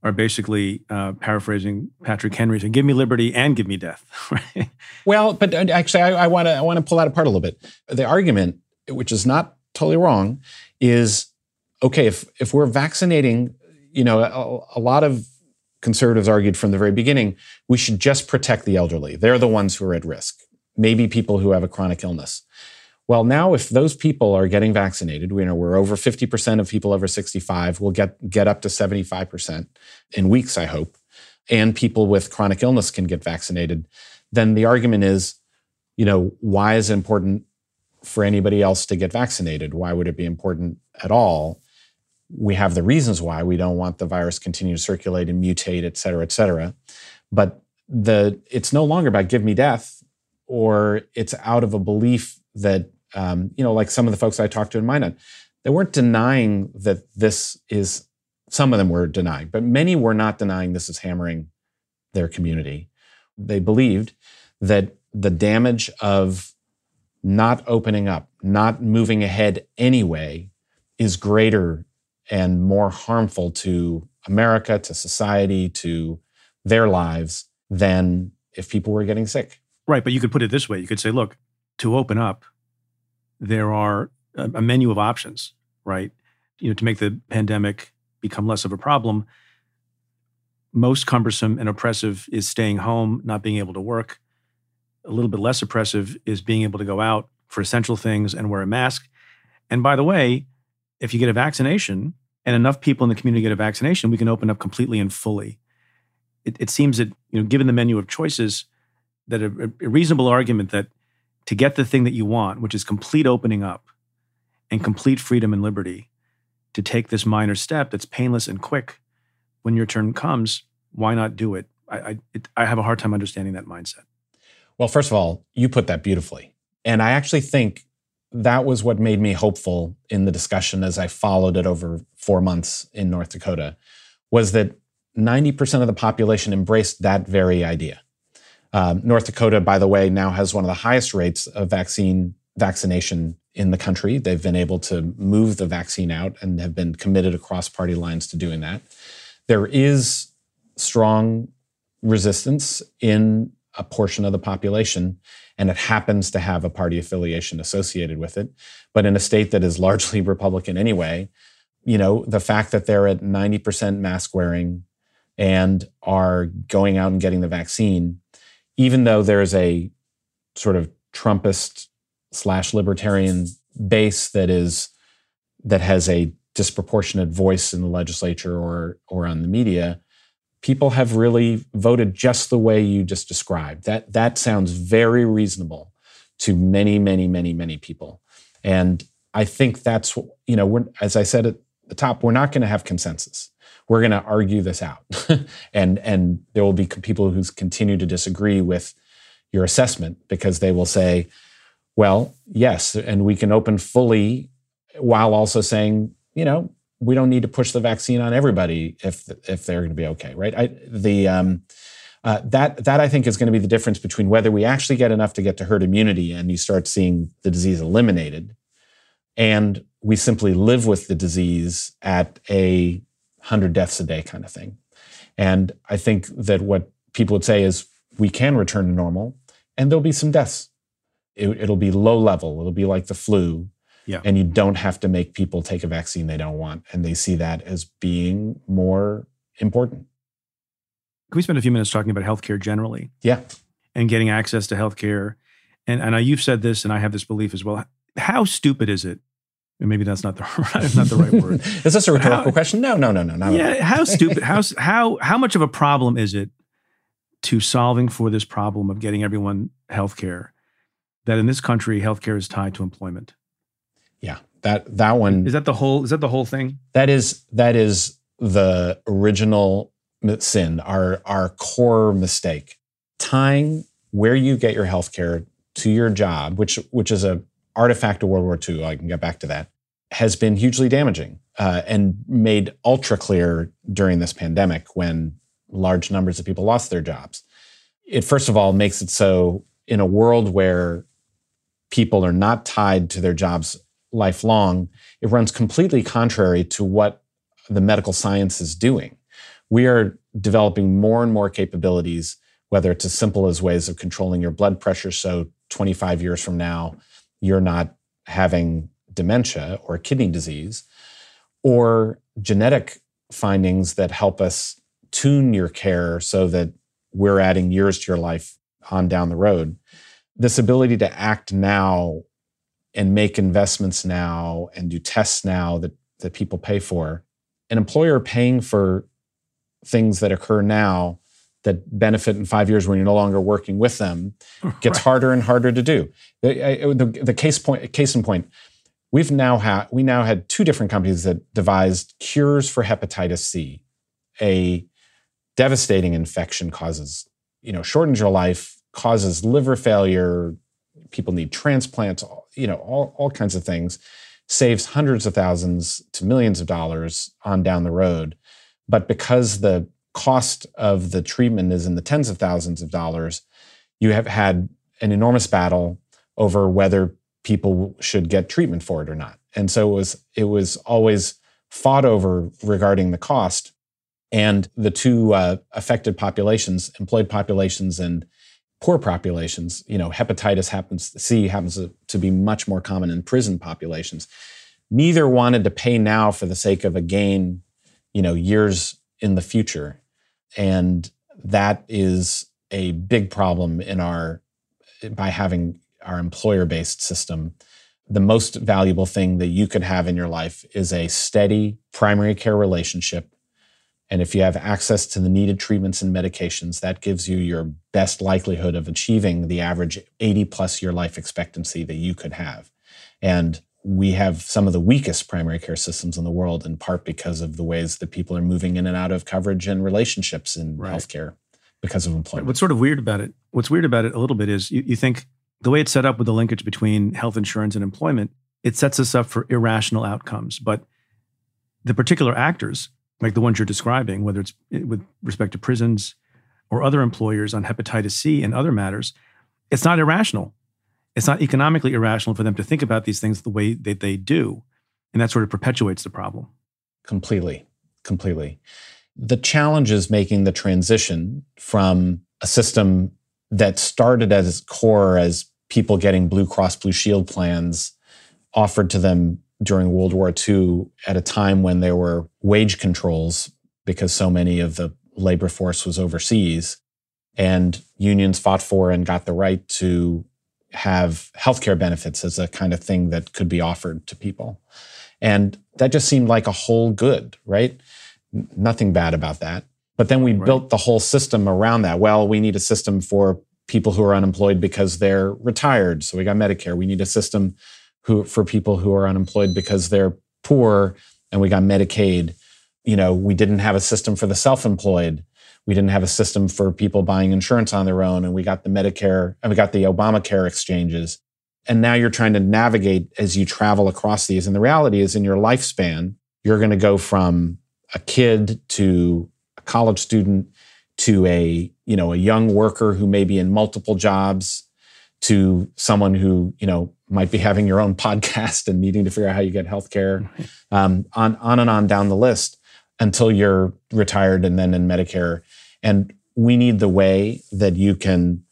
are basically uh, paraphrasing Patrick Henry saying, "Give me liberty and give me death." right? Well, but uh, actually, I want to I want to pull that apart a little bit. The argument, which is not totally wrong, is okay if if we're vaccinating, you know, a, a lot of conservatives argued from the very beginning we should just protect the elderly. They're the ones who are at risk. Maybe people who have a chronic illness. Well, now if those people are getting vaccinated, we know we're over 50% of people over 65, we'll get, get up to 75% in weeks, I hope, and people with chronic illness can get vaccinated, then the argument is, you know, why is it important for anybody else to get vaccinated? Why would it be important at all? We have the reasons why we don't want the virus continue to circulate and mutate, et cetera, et cetera. But the it's no longer about give me death, or it's out of a belief that um, you know, like some of the folks I talked to in Minot, they weren't denying that this is, some of them were denying, but many were not denying this is hammering their community. They believed that the damage of not opening up, not moving ahead anyway, is greater and more harmful to America, to society, to their lives than if people were getting sick. Right. But you could put it this way you could say, look, to open up, there are a, menu of options, right? You know, to make the pandemic become less of a problem, most cumbersome and oppressive is staying home, not being able to work. A little bit less oppressive is being able to go out for essential things and wear a mask. And by the way, if you get a vaccination and enough people in the community get a vaccination, we can open up completely and fully. It, it seems that, you know, given the menu of choices, that a, a reasonable argument that to get the thing that you want, which is complete opening up and complete freedom and liberty, to take this minor step that's painless and quick when your turn comes, why not do it? I, I, it, I have a hard time understanding that mindset. Well, first of all, you put that beautifully. And I actually think that was what made me hopeful in the discussion as I followed it over four months in North Dakota was that 90% of the population embraced that very idea. Um, North Dakota, by the way, now has one of the highest rates of vaccine vaccination in the country. They've been able to move the vaccine out and have been committed across party lines to doing that. There is strong resistance in a portion of the population, and it happens to have a party affiliation associated with it. But in a state that is largely Republican anyway, you know, the fact that they're at 90% mask wearing and are going out and getting the vaccine even though there's a sort of Trumpist slash libertarian base that is that has a disproportionate voice in the legislature or or on the media, people have really voted just the way you just described. That that sounds very reasonable to many, many, many, many people. And I think that's you know, we're as I said at the top, we're not going to have consensus we're going to argue this out. and, and there will be people who continue to disagree with your assessment because they will say, well, yes, and we can open fully while also saying, you know, we don't need to push the vaccine on everybody if if they're going to be okay, right? I, the um, uh, that that I think is going to be the difference between whether we actually get enough to get to herd immunity and you start seeing the disease eliminated, and we simply live with the disease at a hundred deaths a day kind of thing. And I think that what people would say is we can return to normal, and there'll be some deaths. It, will be low level. It'll be like the flu, yeah. And you don't have to make people take a vaccine they don't want. And they see that as being more important. Can we spend a few minutes talking about healthcare generally? Yeah. And getting access to healthcare. And, and I, you've said this, and I have this belief as well. How stupid is it? And maybe that's not the not the right word. is this a rhetorical how, question? No, no, no, no. Yeah. how stupid? How how how much of a problem is it to solving for this problem of getting everyone health care? That in this country, healthcare is tied to employment. Yeah, that that one is that the whole is that the whole thing? That is that is the original sin, our our core mistake. Tying where you get your health care to your job, which which is a artifact of World War II, I can get back to that, has been hugely damaging uh, and made ultra clear during this pandemic when large numbers of people lost their jobs. It first of all makes it so in a world where people are not tied to their jobs lifelong, it runs completely contrary to what the medical science is doing. We are developing more and more capabilities, whether it's as simple as ways of controlling your blood pressure. So 25 years from now, you're not having dementia or kidney disease, or genetic findings that help us tune your care so that we're adding years to your life on down the road. This ability to act now and make investments now and do tests now that, that people pay for. An employer paying for things that occur now that benefit in five years when you're no longer working with them gets right. harder and harder to do. The, the, the, case point, case in point, we've now had we now had two different companies that devised cures for hepatitis C, a devastating infection causes you know shortens your life, causes liver failure, people need transplants, you know, all, all kinds of things, saves hundreds of thousands to millions of dollars on down the road. But because the cost of the treatment is in the tens of thousands of dollars, you have had an enormous battle over whether people should get treatment for it or not. And so it was it was always fought over regarding the cost. And the two uh, affected populations, employed populations and poor populations, you know, hepatitis happens, C happens to, to be much more common in prison populations. Neither wanted to pay now for the sake of a gain, you know, years in the future. And that is a big problem in our, by having our employer based system. The most valuable thing that you could have in your life is a steady primary care relationship and if you have access to the needed treatments and medications, that gives you your best likelihood of achieving the average 80 plus year life expectancy that you could have. And we have some of the weakest primary care systems in the world, in part because of the ways that people are moving in and out of coverage and relationships in right. healthcare because of employment. What's sort of weird about it, what's weird about it a little bit is you, you think the way it's set up with the linkage between health insurance and employment, it sets us up for irrational outcomes. But the particular actors like the ones you're describing, whether it's eh, with respect to prisons or other employers on hepatitis C and other matters, it's not irrational. It's not economically irrational for them to think about these things the way that they do. And that sort of perpetuates the problem. Completely. Completely. The challenge is making the transition from a system that started at its core as people getting Blue Cross Blue Shield plans offered to them during World War II at a time when there were wage controls because so many of the labor force was overseas. And unions fought for and got the right to have healthcare benefits as a kind of thing that could be offered to people. And that just seemed like a whole good, right? Nothing bad about that. But then we right. built the whole system around that. Well, we need a system for people who are unemployed because they're retired. So we got Medicare. We need a system who for people who are unemployed because they're poor and we got Medicaid. You know, we didn't have a system for the self-employed. We didn't have a system for people buying insurance on their own and we got the Medicare and we got the Obamacare exchanges. And now you're trying to navigate as you travel across these. And the reality is in your lifespan, you're going to go from a kid to a college student to a you know a young worker who may be in multiple jobs to someone who you know might be having your own podcast and needing to figure out how you get healthcare um, on on and on down the list until you're retired and then in Medicare. And we need the way that you can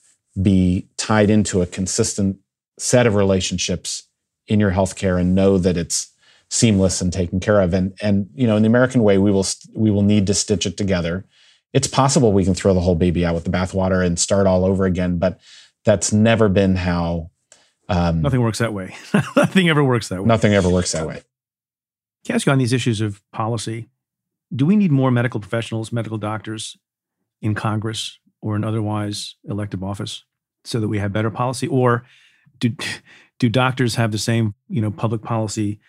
be tied into a consistent set of relationships in your healthcare and know that it's seamless and taken care of. And and you know, in the American way, we will we will need to stitch it together. It's possible we can throw the whole baby out with the bathwater and start all over again, but that's never been how. Um, nothing works that way. nothing ever works that way. Nothing ever works that way. Can I ask you on these issues of policy? Do we need more medical professionals, medical doctors in Congress or in otherwise elective office so that we have better policy? Or do, do doctors have the same, you know, public policy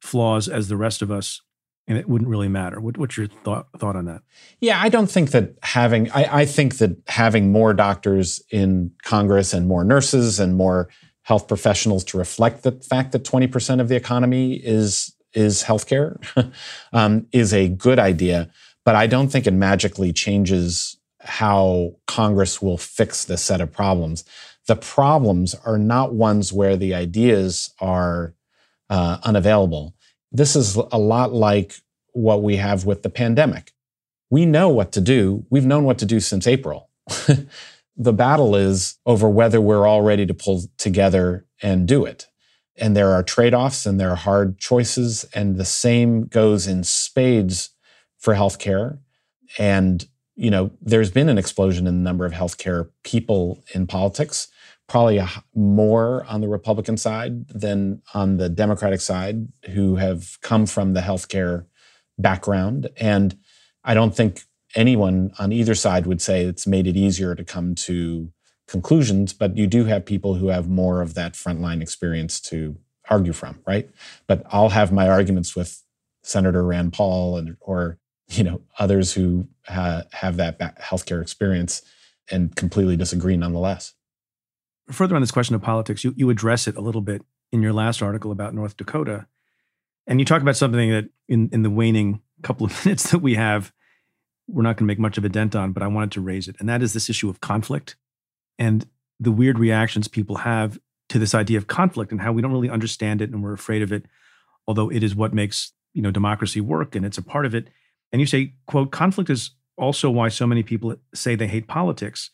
flaws as the rest of us and it wouldn't really matter. What, what's your thought thought on that? Yeah, I don't think that having I, I, think that having more doctors in Congress and more nurses and more health professionals to reflect the fact that 20% of the economy is is healthcare um, is a good idea, but I don't think it magically changes how Congress will fix this set of problems. The problems are not ones where the ideas are uh, unavailable. This is a lot like what we have with the pandemic. We know what to do. We've known what to do since April. the battle is over whether we're all ready to pull together and do it. And there are trade offs and there are hard choices. And the same goes in spades for healthcare. And, you know, there's been an explosion in the number of healthcare people in politics, probably more on the Republican side than on the Democratic side, who have come from the healthcare background. And I don't think anyone on either side would say it's made it easier to come to conclusions, but you do have people who have more of that frontline experience to argue from, right? But I'll have my arguments with Senator Rand Paul and or you know others who ha- have that healthcare experience and completely disagree nonetheless. Further on this question of politics, you, you address it a little bit in your last article about North Dakota. And you talk about something that in, in the waning couple of minutes that we have, we're not going to make much of a dent on, but I wanted to raise it. And that is this issue of conflict and the weird reactions people have to this idea of conflict and how we don't really understand it and we're afraid of it, although it is what makes you know democracy work and it's a part of it. And you say, quote, conflict is also why so many people say they hate politics.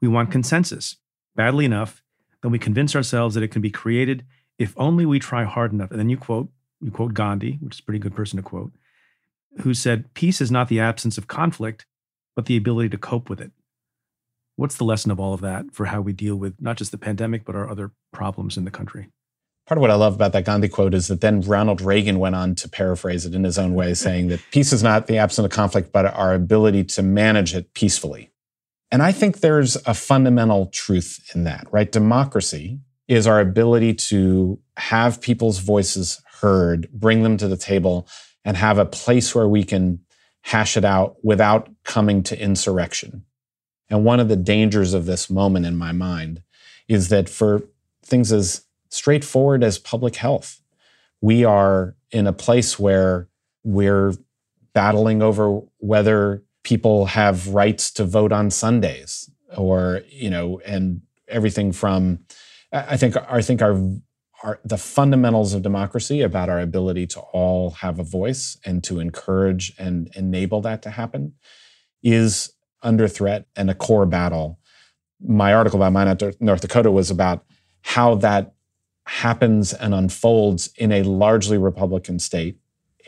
We want consensus. Badly enough, then we convince ourselves that it can be created if only we try hard enough. And then you quote, you quote Gandhi, which is a pretty good person to quote, who said, Peace is not the absence of conflict, but the ability to cope with it. What's the lesson of all of that for how we deal with not just the pandemic, but our other problems in the country? Part of what I love about that Gandhi quote is that then Ronald Reagan went on to paraphrase it in his own way, mm-hmm. saying that peace is not the absence of conflict, but our ability to manage it peacefully. And I think there's a fundamental truth in that, right? Democracy is our ability to have people's voices heard, bring them to the table, and have a place where we can hash it out without coming to insurrection. And one of the dangers of this moment in my mind is that for things as straightforward as public health, we are in a place where we're battling over whether people have rights to vote on Sundays or, you know, and everything from I think I think our the fundamentals of democracy about our ability to all have a voice and to encourage and enable that to happen is under threat and a core battle. My article about Minot, North Dakota was about how that happens and unfolds in a largely Republican state.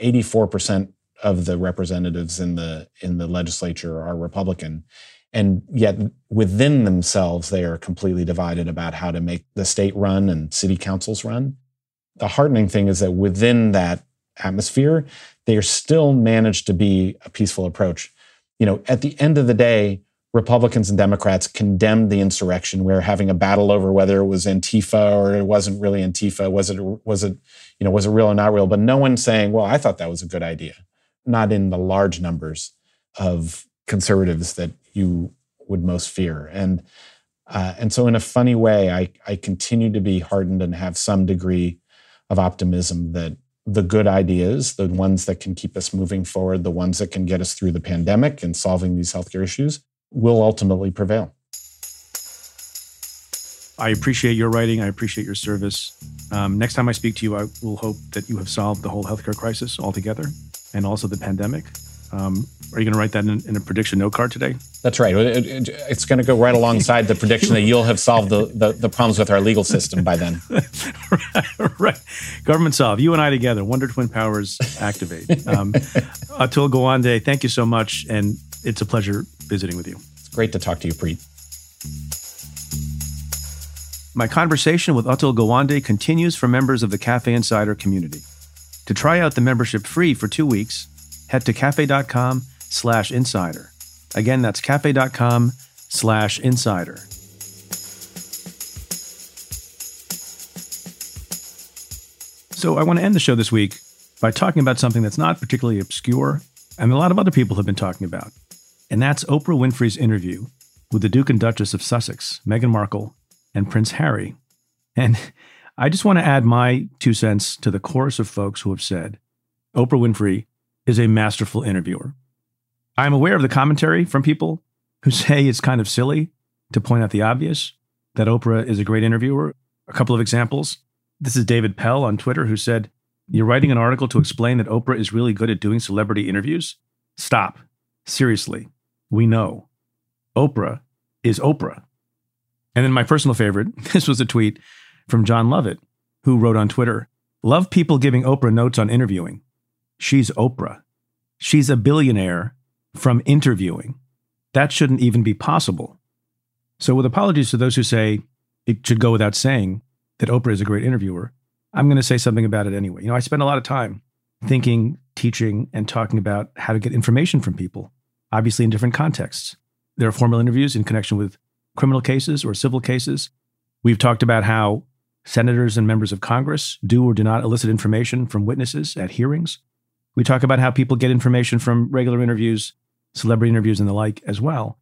84% of the representatives in the in the legislature are Republican. And yet within themselves they are completely divided about how to make the state run and city councils run. The heartening thing is that within that atmosphere they are still managed to be a peaceful approach. You know at the end of the day republicans and democrats condemned the insurrection we are having a battle over whether it was antifa or it wasn't really antifa was it was it you know was it real or not real but no one's saying well i thought that was a good idea not in the large numbers of conservatives that you would most fear. And uh, and so, in a funny way, I I continue to be hardened and have some degree of optimism that the good ideas, the ones that can keep us moving forward, the ones that can get us through the pandemic and solving these healthcare issues, will ultimately prevail. I appreciate your writing. I appreciate your service. Um, next time I speak to you, I will hope that you have solved the whole healthcare crisis altogether and also the pandemic. Um, are you going to write that in, in, a prediction note card today? That's right. It, it, it's going to go right alongside the prediction that you'll have solved the, the, the problems with our legal system by then. right, right. Government solve. You and I together. Wonder Twin Powers activate. Um, Atul Gawande, thank you so much. And it's a pleasure visiting with you. It's great to talk to you, Preet. My conversation with Atul Gawande continues for members of the Cafe Insider community. To try out the membership free for two weeks, head to cafe.com slash insider. Again, that's cafe.com slash insider. So I want to end the show this week by talking about something that's not particularly obscure and a lot of other people have been talking about. And that's Oprah Winfrey's interview with the Duke and Duchess of Sussex, Meghan Markle, and Prince Harry. And I just want to add my two cents to the chorus of folks who have said Oprah Winfrey is a masterful interviewer. I'm aware of the commentary from people who say it's kind of silly to point out the obvious that Oprah is a great interviewer. A couple of examples. This is David Pell on Twitter who said, You're writing an article to explain that Oprah is really good at doing celebrity interviews? Stop. Seriously. We know. Oprah is Oprah. And then my personal favorite this was a tweet from Jon Lovett, who wrote on Twitter Love people giving Oprah notes on interviewing. She's Oprah. She's a billionaire from interviewing. That shouldn't even be possible. So, with apologies to those who say it should go without saying that Oprah is a great interviewer, I'm going to say something about it anyway. You know, I spend a lot of time thinking, teaching, and talking about how to get information from people, obviously in different contexts. There are formal interviews in connection with criminal cases or civil cases. We've talked about how senators and members of Congress do or do not elicit information from witnesses at hearings. We talk about how people get information from regular interviews, celebrity interviews, and the like as well.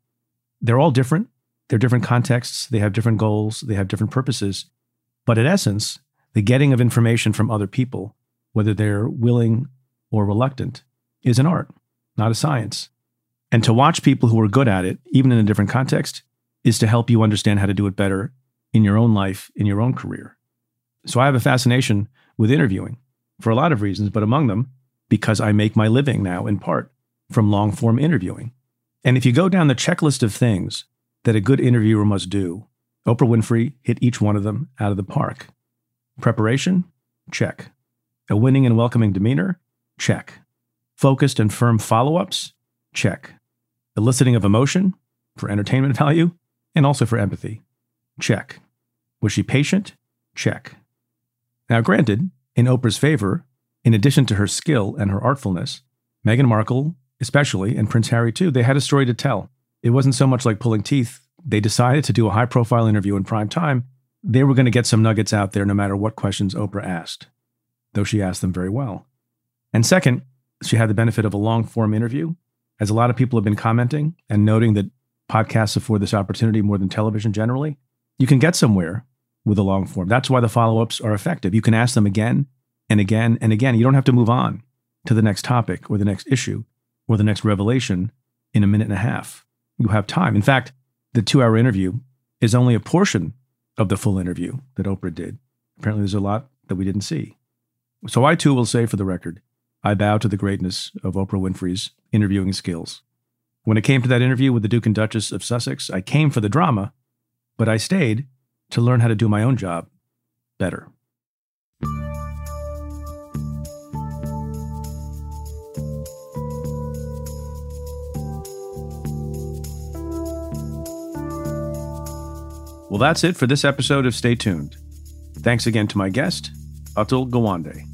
They're all different. They're different contexts. They have different goals. They have different purposes. But in essence, the getting of information from other people, whether they're willing or reluctant, is an art, not a science. And to watch people who are good at it, even in a different context, is to help you understand how to do it better in your own life, in your own career. So I have a fascination with interviewing for a lot of reasons, but among them, because I make my living now in part from long form interviewing. And if you go down the checklist of things that a good interviewer must do, Oprah Winfrey hit each one of them out of the park. Preparation? Check. A winning and welcoming demeanor? Check. Focused and firm follow ups? Check. Eliciting of emotion for entertainment value and also for empathy? Check. Was she patient? Check. Now, granted, in Oprah's favor, in addition to her skill and her artfulness, Meghan Markle, especially, and Prince Harry too, they had a story to tell. It wasn't so much like pulling teeth. They decided to do a high profile interview in prime time. They were going to get some nuggets out there no matter what questions Oprah asked, though she asked them very well. And second, she had the benefit of a long form interview. As a lot of people have been commenting and noting that podcasts afford this opportunity more than television generally, you can get somewhere with a long form. That's why the follow ups are effective. You can ask them again and again and again. You don't have to move on to the next topic or the next issue or the next revelation in a minute and a half. You have time. In fact, the two hour interview is only a portion of the full interview that Oprah did. Apparently, there's a lot that we didn't see. So, I too will say for the record, I bow to the greatness of Oprah Winfrey's interviewing skills. When it came to that interview with the Duke and Duchess of Sussex, I came for the drama, but I stayed to learn how to do my own job better. Well, that's it for this episode of Stay Tuned. Thanks again to my guest, Atul Gawande.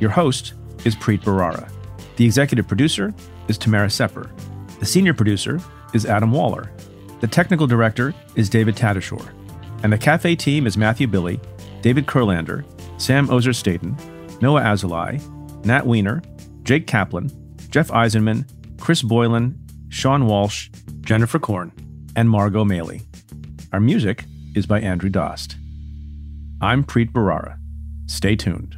Your host is Preet Bharara. The executive producer is Tamara Sepper. The senior producer is Adam Waller. The technical director is David Tatasciore. And the Cafe team is Matthew Billy, David Kurlander, Sam Ozer Staten, Noah Azulai, Nat Weiner, Jake Kaplan, Jeff Eisenman, Chris Boylan, Sean Walsh, Jennifer Korn, and Margot Maley. Our music is by Andrew Dost. I'm Preet Bharara. Stay tuned.